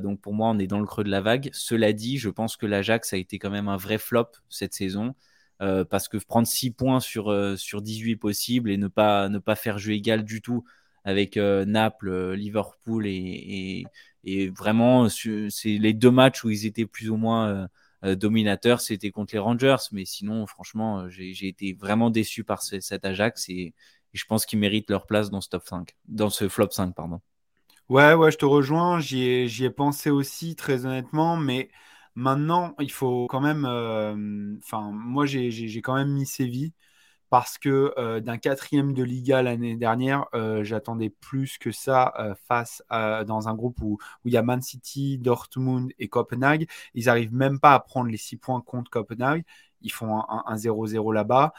Donc pour moi on est dans le creux de la vague. Cela dit, je pense que l'Ajax a été quand même un vrai flop cette saison. parce que prendre 6 points sur, sur 18 possibles et ne pas, faire jeu égal du tout avec Naples, Liverpool et, vraiment, c'est les deux matchs où ils étaient plus ou moins euh, euh, dominateurs, c'était contre les Rangers. Mais sinon, franchement, euh, j'ai été vraiment déçu par cet Ajax et, je pense qu'ils méritent leur place dans ce top 5, dans ce flop 5, pardon. Ouais, ouais, je te rejoins. J'y ai, ai, pensé aussi, très honnêtement. Mais maintenant, il faut quand même. Enfin, moi, j'ai quand même mis Séville parce que euh, d'un quatrième de Liga l'année dernière, euh, j'attendais plus que ça euh, face à, dans un groupe où, il y a Man City, Dortmund et Copenhague. Ils n'arrivent même pas à prendre les six points contre Copenhague. Ils font un 0-0 là-bas.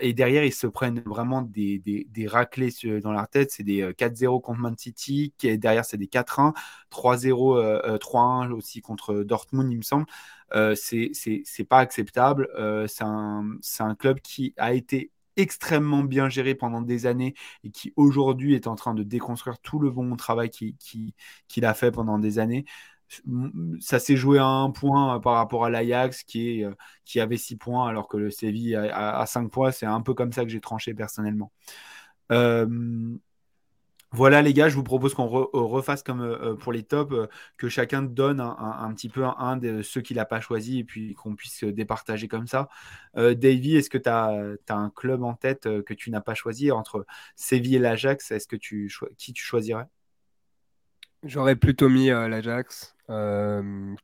Et derrière, ils se prennent vraiment des, des, raclés dans leur tête. C'est des 4-0 contre Man City. Derrière, c'est des 4-1. 3-0, 3-1 aussi contre Dortmund, il me semble. Euh, c'est pas acceptable. Euh, c'est un, club qui a été extrêmement bien géré pendant des années et qui aujourd'hui est en train de déconstruire tout le bon travail qu'il qui, a fait pendant des années. Ça s'est joué à un point euh, par rapport à l'Ajax qui, qui avait 6 points alors que le Séville a, a 5 points. C'est un peu comme ça que j'ai tranché personnellement. Euh, voilà les gars, je vous propose qu'on euh, refasse comme euh, euh, pour les tops, que chacun donne un, petit peu un, de ceux qu'il n'a pas choisi et puis qu'on puisse départager comme ça. Davy, est-ce que tu as, un club en tête que tu n'as pas choisi entre Séville et l'Ajax? Est-ce que tu qui tu choisirais? J'aurais plutôt mis l'Ajax,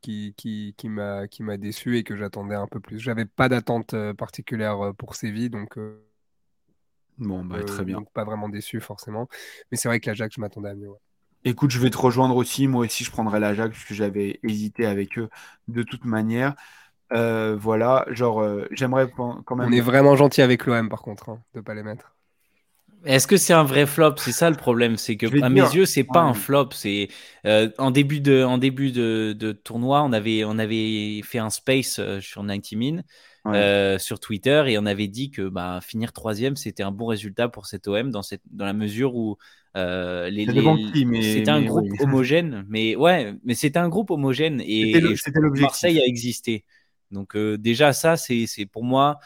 qui, qui, qui m'a déçu et que j'attendais un peu plus. J'avais pas d'attente particulière pour Séville, donc Bon, bah, très bien. pas vraiment déçu forcément. Mais c'est vrai que l'Ajax, je m'attendais à mieux. Écoute, je vais te rejoindre aussi. Moi aussi, je prendrais l'Ajax parce que j'avais hésité avec eux de toute manière. Euh, voilà, genre, euh, j'aimerais quand même. On est vraiment gentil avec l'OM par contre, hein, de ne pas les mettre. Est-ce que c'est un vrai flop? C'est ça le problème, c'est que à mes yeux, c'est pas un flop. C'est euh, en début de en début de, de, tournoi, on avait on avait fait un space sur 90 Min euh, sur Twitter et on avait dit que bah, finir troisième, c'était un bon résultat pour cet OM dans, cette, dans la mesure où euh, les, c'était un groupe homogène. Mais ouais, mais c'était un groupe homogène et, Marseille a existé. Donc euh, déjà ça, c'est pour moi.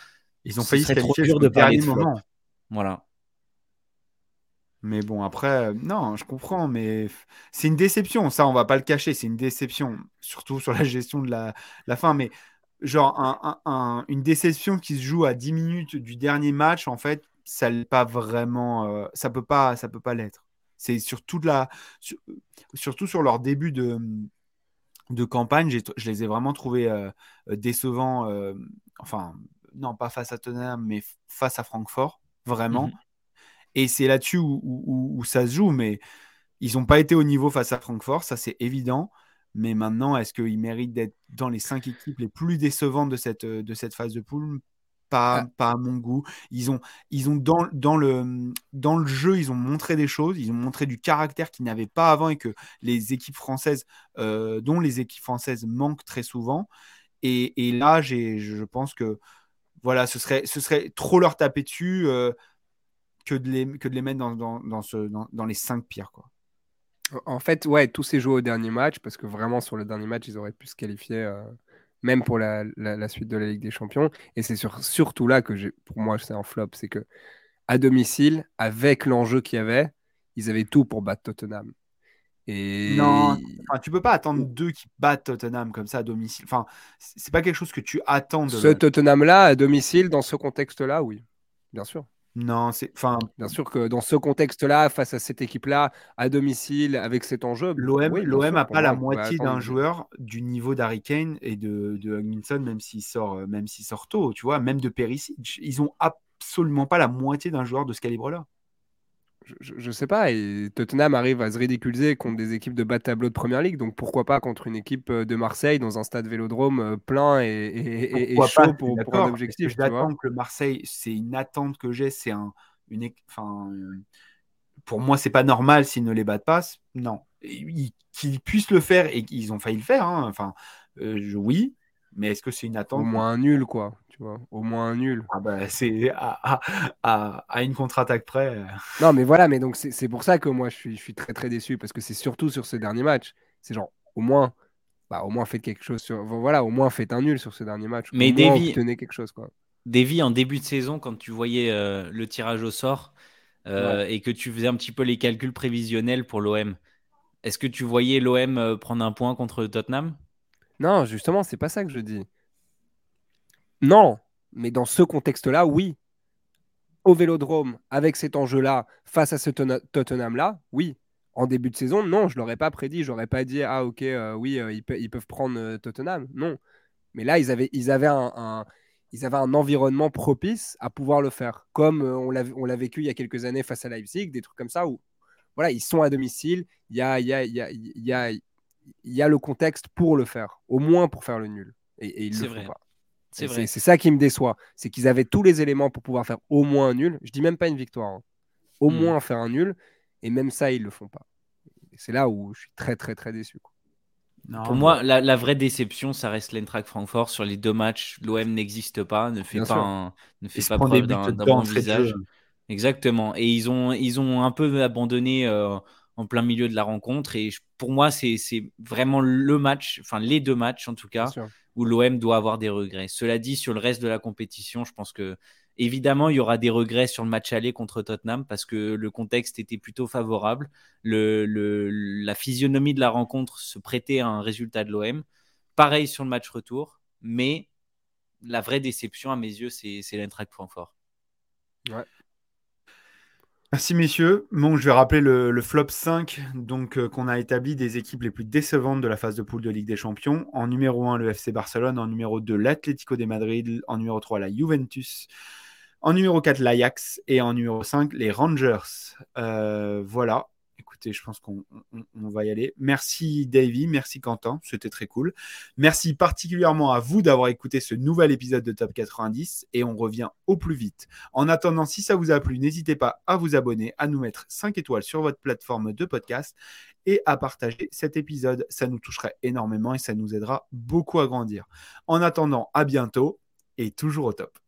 Ils ont failli se trop dur de parler de moment. Voilà. Mais bon, après, non, je comprends, mais c'est une déception. Ça, on va pas le cacher, c'est une déception, surtout sur la gestion de la, fin. Mais genre une déception qui se joue à 10 minutes du dernier match, en fait, ça pas vraiment, euh, ça peut pas, ça peut pas l'être. C'est surtout la, surtout sur leur début de, de campagne, je les ai vraiment trouvés euh, décevants. Euh, enfin, non pas face à Tottenham, mais face à Francfort, vraiment. Mhm. Et c'est là-dessus où, où- où ça se joue, mais ils n'ont pas été au niveau face à Francfort, ça c'est évident. Mais maintenant, est-ce qu'ils méritent d'être dans les cinq équipes les plus décevantes de cette, de cette phase de poule? Pas, Ah. pas à mon goût. Ils ont, ils ont dans, dans, le, dans le jeu, ils ont montré des choses, ils ont montré du caractère qu'ils n'avaient pas avant et que les équipes françaises, euh, dont les équipes françaises manquent très souvent. Et, et là, je pense que voilà, ce serait, ce serait trop leur taper dessus euh, que, de les, que de les mettre dans, dans, dans, ce, dans, dans les cinq pires. Quoi. En fait, ouais, tout s'est joué au dernier match parce que vraiment sur le dernier match, ils auraient pu se qualifier, euh, même pour la, la- la suite de la Ligue des Champions. Et c'est sur- surtout là que pour moi, c'est un flop, c'est que à domicile, avec l'enjeu qu'il y avait, ils avaient tout pour battre Tottenham. Et Non, Enfin, tu peux pas attendre deux qui battent Tottenham comme ça à domicile. Enfin, c'est pas quelque chose que tu attends de. ce Tottenham-là, à domicile, dans ce contexte-là, oui, bien sûr. Non, c'est. Enfin, Bien sûr que dans ce contexte-là, face à cette équipe-là, à domicile, avec cet enjeu, L'OM oui, n'a pas la moitié d'un joueur du niveau d'Harry Kane et de, de Hugminson, même s'il sort, euh, même s'il sort tôt, tu vois, même de Perisic. Ils ont absolument pas la moitié d'un joueur de ce calibre-là. Je, je- je sais pas, et Tottenham arrive à se ridiculiser contre des équipes de bas de tableau de première ligue, donc pourquoi pas contre une équipe euh, de Marseille dans un stade vélodrome euh, plein et, et- et- chaud pas, je pour, un objectif, vois. J'attends que le Marseille, c'est une attente que j'ai, c'est un, une, enfin, pour moi, c'est pas normal s'ils ne les battent pas. Non, Ils- qu'ils puissent le faire et qu'ils ont failli le faire. hein. Enfin, euh, je- oui, mais est-ce que c'est une Au attente? moins un nul, quoi, tu vois. Au moins un nul. Ah bah, c'est à, à- à- à une contre-attaque près. euh. Non, mais voilà, mais donc c'est c'est pour ça que moi je suis, je suis très très déçu, parce que c'est surtout sur ce dernier match. C'est genre, au moins, bah, au moins faites quelque chose sur. Voilà, au moins faites un nul sur ce dernier match. Mais Davy- obtenez quelque chose, quoi. Davy, en début de saison, quand tu voyais euh, le tirage au sort euh, et que tu faisais un petit peu les calculs prévisionnels pour l'OM, est-ce que tu voyais l'OM prendre un point contre Tottenham? Non, justement, c'est pas ça que je dis. Non, mais dans ce contexte-là, oui. Au Vélodrome, avec cet enjeu-là, face à ce Tottenham-là, oui. En début de saison, non, je l'aurais pas prédit. J'aurais pas dit, ah ok, euh, oui, euh, ils, pe- ils peuvent prendre euh, Tottenham. Non. Mais là, ils avaient, ils avaient un, un- ils avaient un environnement propice à pouvoir le faire. Comme on l'a on l'a vécu il y a quelques années face à Leipzig, des trucs comme ça où voilà, ils sont à domicile, il y a, y a, y a, y a, le contexte pour le faire, au moins pour faire le nul. Et, et ils le font vrai. pas. C'est Et vrai. C'est ça qui me déçoit. C'est qu'ils avaient tous les éléments pour pouvoir faire au moins un nul. Je dis même pas une victoire. hein. Au Hmm. moins faire un nul. Et même ça, ils le font pas. Et C'est là où je suis très, très, très déçu. quoi. Non, Pour moi, la, la vraie déception, ça reste l'Eintracht Francfort. Sur les deux matchs, l'OM n'existe pas, ne fait Bien pas, un- ne fait preuve d'un bon visage. Exactement. Et ils ont, ils ont un peu abandonné euh, en plein milieu de la rencontre. Et je- pour moi, c'est c'est vraiment le match, enfin les deux matchs en tout cas. Où l'OM doit avoir des regrets. Cela dit, sur le reste de la compétition, je pense que évidemment, il y aura des regrets sur le match aller contre Tottenham parce que le contexte était plutôt favorable. Le, le- la physionomie de la rencontre se prêtait à un résultat de l'OM. Pareil sur le match retour, mais la vraie déception à mes yeux, c'est l'Eintracht Francfort. Merci messieurs. Bon, je vais rappeler le, flop 5 donc euh, qu'on a établi des équipes les plus décevantes de la phase de poule de Ligue des Champions. En numéro 1, le FC Barcelone. En numéro 2, l'Atlético de Madrid. En numéro 3, la Juventus. En numéro 4, l'Ajax. Et en numéro 5, les Rangers. Euh, voilà. Je pense qu'on on- on va y aller. Merci Davy, merci Quentin, c'était très cool. Merci particulièrement à vous d'avoir écouté ce nouvel épisode de Top 90 et on revient au plus vite. En attendant, si ça vous a plu, n'hésitez pas à vous abonner, à nous mettre 5 étoiles sur votre plateforme de podcast et à partager cet épisode. Ça nous toucherait énormément et ça nous aidera beaucoup à grandir. En attendant, à bientôt et toujours au top.